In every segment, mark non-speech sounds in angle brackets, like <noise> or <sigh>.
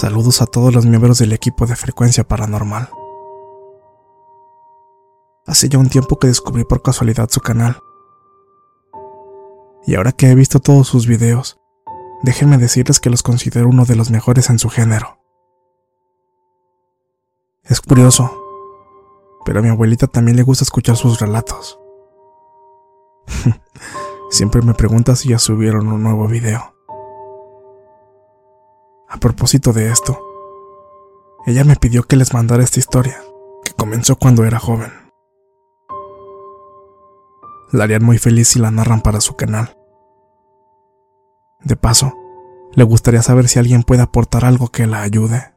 Saludos a todos los miembros del equipo de Frecuencia Paranormal. Hace ya un tiempo que descubrí por casualidad su canal. Y ahora que he visto todos sus videos, déjenme decirles que los considero uno de los mejores en su género. Es curioso, pero a mi abuelita también le gusta escuchar sus relatos. <laughs> Siempre me pregunta si ya subieron un nuevo video. A propósito de esto, ella me pidió que les mandara esta historia, que comenzó cuando era joven. La harían muy feliz si la narran para su canal. De paso, le gustaría saber si alguien puede aportar algo que la ayude.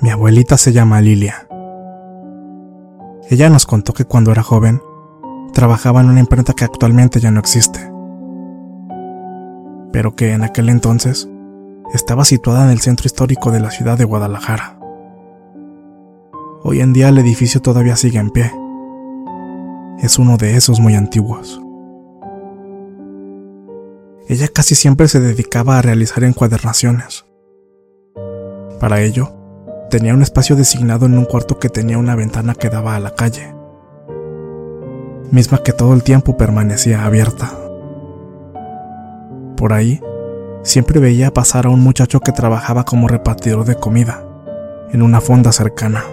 Mi abuelita se llama Lilia. Ella nos contó que cuando era joven, trabajaba en una imprenta que actualmente ya no existe pero que en aquel entonces estaba situada en el centro histórico de la ciudad de Guadalajara. Hoy en día el edificio todavía sigue en pie. Es uno de esos muy antiguos. Ella casi siempre se dedicaba a realizar encuadernaciones. Para ello, tenía un espacio designado en un cuarto que tenía una ventana que daba a la calle, misma que todo el tiempo permanecía abierta. Por ahí, siempre veía pasar a un muchacho que trabajaba como repartidor de comida, en una fonda cercana.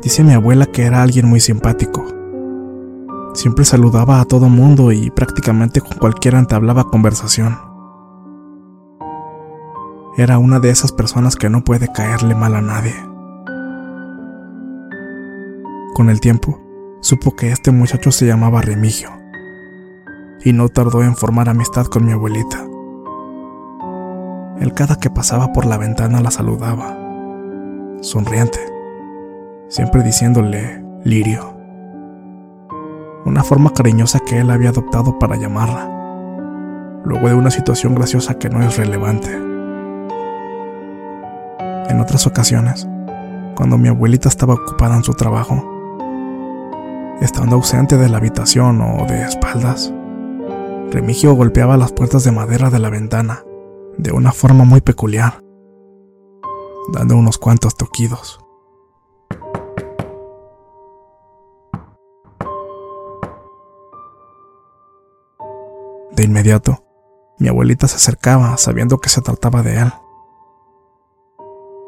Dice mi abuela que era alguien muy simpático. Siempre saludaba a todo mundo y prácticamente con cualquiera entablaba conversación. Era una de esas personas que no puede caerle mal a nadie. Con el tiempo, supo que este muchacho se llamaba Remigio y no tardó en formar amistad con mi abuelita. Él cada que pasaba por la ventana la saludaba, sonriente, siempre diciéndole Lirio, una forma cariñosa que él había adoptado para llamarla, luego de una situación graciosa que no es relevante. En otras ocasiones, cuando mi abuelita estaba ocupada en su trabajo, estando ausente de la habitación o de espaldas, Remigio golpeaba las puertas de madera de la ventana de una forma muy peculiar, dando unos cuantos toquidos. De inmediato, mi abuelita se acercaba sabiendo que se trataba de él.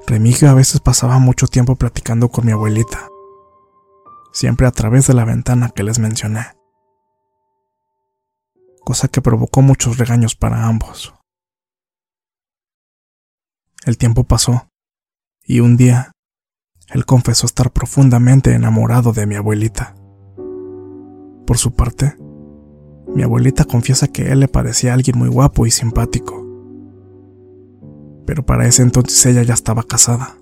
Remigio a veces pasaba mucho tiempo platicando con mi abuelita, siempre a través de la ventana que les mencioné cosa que provocó muchos regaños para ambos. El tiempo pasó, y un día, él confesó estar profundamente enamorado de mi abuelita. Por su parte, mi abuelita confiesa que él le parecía alguien muy guapo y simpático. Pero para ese entonces ella ya estaba casada.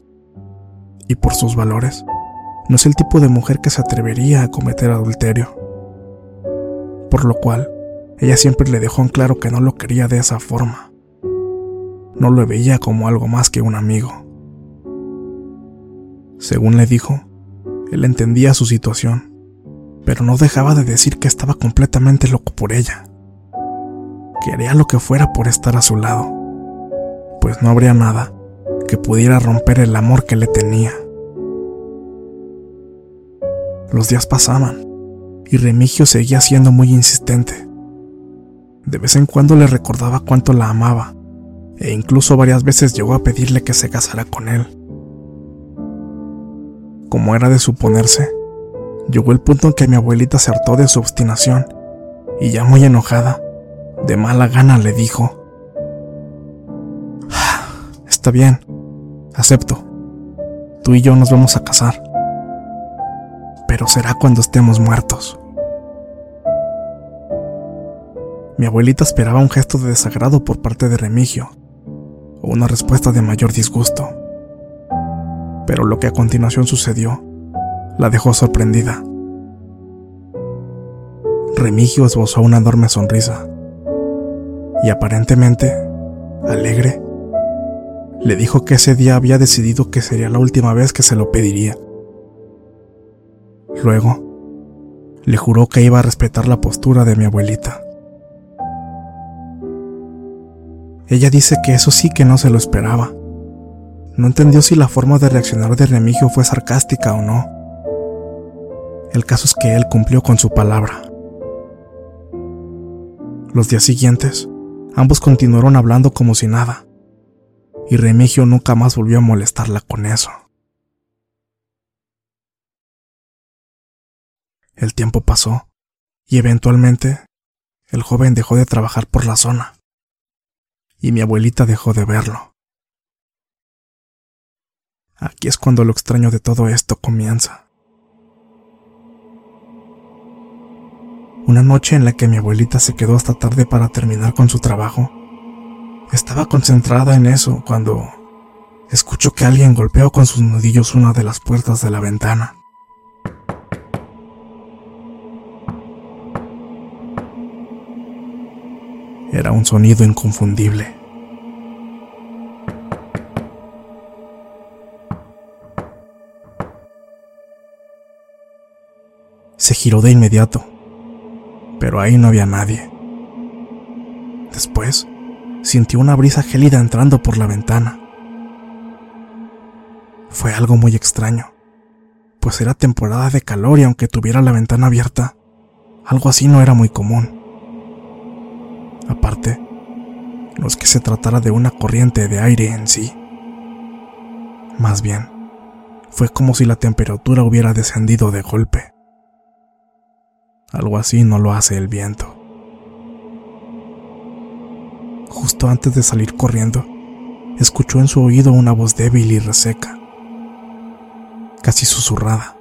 Y por sus valores, no es el tipo de mujer que se atrevería a cometer adulterio. Por lo cual, ella siempre le dejó en claro que no lo quería de esa forma. No lo veía como algo más que un amigo. Según le dijo, él entendía su situación, pero no dejaba de decir que estaba completamente loco por ella, que haría lo que fuera por estar a su lado, pues no habría nada que pudiera romper el amor que le tenía. Los días pasaban y Remigio seguía siendo muy insistente. De vez en cuando le recordaba cuánto la amaba e incluso varias veces llegó a pedirle que se casara con él. Como era de suponerse, llegó el punto en que mi abuelita se hartó de su obstinación y ya muy enojada, de mala gana le dijo, ah, Está bien, acepto, tú y yo nos vamos a casar, pero será cuando estemos muertos. Mi abuelita esperaba un gesto de desagrado por parte de Remigio, o una respuesta de mayor disgusto. Pero lo que a continuación sucedió la dejó sorprendida. Remigio esbozó una enorme sonrisa y aparentemente, alegre, le dijo que ese día había decidido que sería la última vez que se lo pediría. Luego, le juró que iba a respetar la postura de mi abuelita. Ella dice que eso sí que no se lo esperaba. No entendió si la forma de reaccionar de Remigio fue sarcástica o no. El caso es que él cumplió con su palabra. Los días siguientes, ambos continuaron hablando como si nada, y Remigio nunca más volvió a molestarla con eso. El tiempo pasó, y eventualmente, el joven dejó de trabajar por la zona y mi abuelita dejó de verlo. Aquí es cuando lo extraño de todo esto comienza. Una noche en la que mi abuelita se quedó hasta tarde para terminar con su trabajo, estaba concentrada en eso cuando escuchó que alguien golpeó con sus nudillos una de las puertas de la ventana. Era un sonido inconfundible. Se giró de inmediato, pero ahí no había nadie. Después, sintió una brisa gélida entrando por la ventana. Fue algo muy extraño, pues era temporada de calor y aunque tuviera la ventana abierta, algo así no era muy común. Aparte, no es que se tratara de una corriente de aire en sí. Más bien, fue como si la temperatura hubiera descendido de golpe. Algo así no lo hace el viento. Justo antes de salir corriendo, escuchó en su oído una voz débil y reseca, casi susurrada.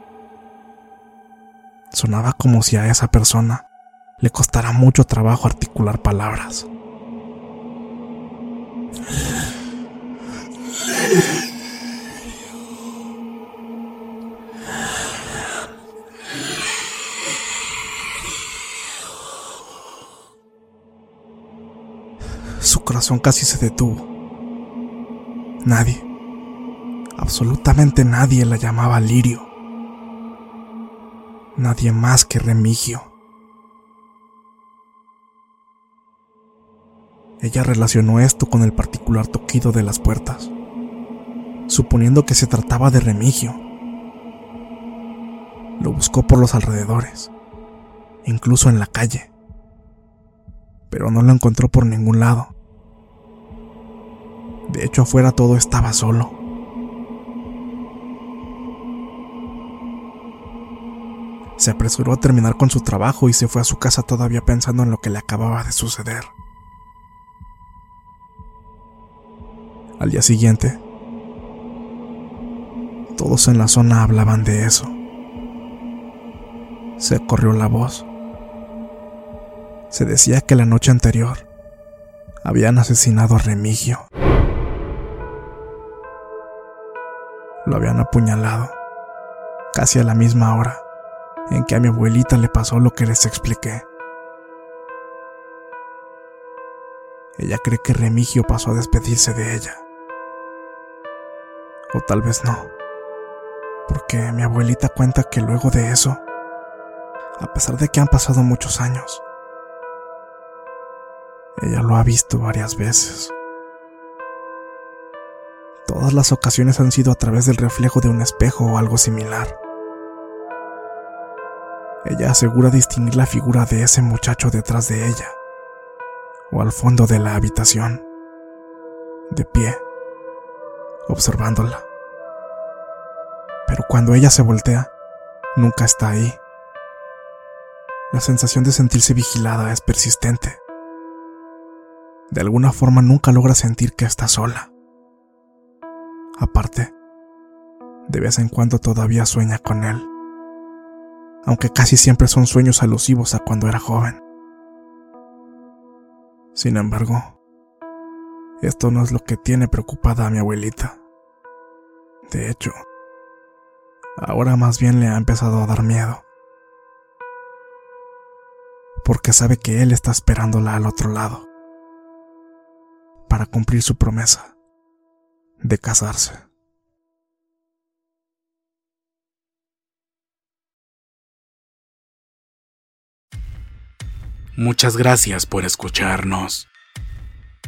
Sonaba como si a esa persona le costará mucho trabajo articular palabras. Su corazón casi se detuvo. Nadie, absolutamente nadie la llamaba Lirio. Nadie más que Remigio. Ella relacionó esto con el particular toquido de las puertas, suponiendo que se trataba de Remigio. Lo buscó por los alrededores, incluso en la calle, pero no lo encontró por ningún lado. De hecho, afuera todo estaba solo. Se apresuró a terminar con su trabajo y se fue a su casa todavía pensando en lo que le acababa de suceder. Al día siguiente, todos en la zona hablaban de eso. Se corrió la voz. Se decía que la noche anterior habían asesinado a Remigio. lo habían apuñalado, casi a la misma hora en que a mi abuelita le pasó lo que les expliqué. Ella cree que Remigio pasó a despedirse de ella. O tal vez no, porque mi abuelita cuenta que luego de eso, a pesar de que han pasado muchos años, ella lo ha visto varias veces. Todas las ocasiones han sido a través del reflejo de un espejo o algo similar. Ella asegura distinguir la figura de ese muchacho detrás de ella, o al fondo de la habitación, de pie, observándola. Pero cuando ella se voltea, nunca está ahí. La sensación de sentirse vigilada es persistente. De alguna forma nunca logra sentir que está sola. Aparte, de vez en cuando todavía sueña con él, aunque casi siempre son sueños alusivos a cuando era joven. Sin embargo, esto no es lo que tiene preocupada a mi abuelita. De hecho, ahora más bien le ha empezado a dar miedo. Porque sabe que él está esperándola al otro lado. Para cumplir su promesa de casarse. Muchas gracias por escucharnos.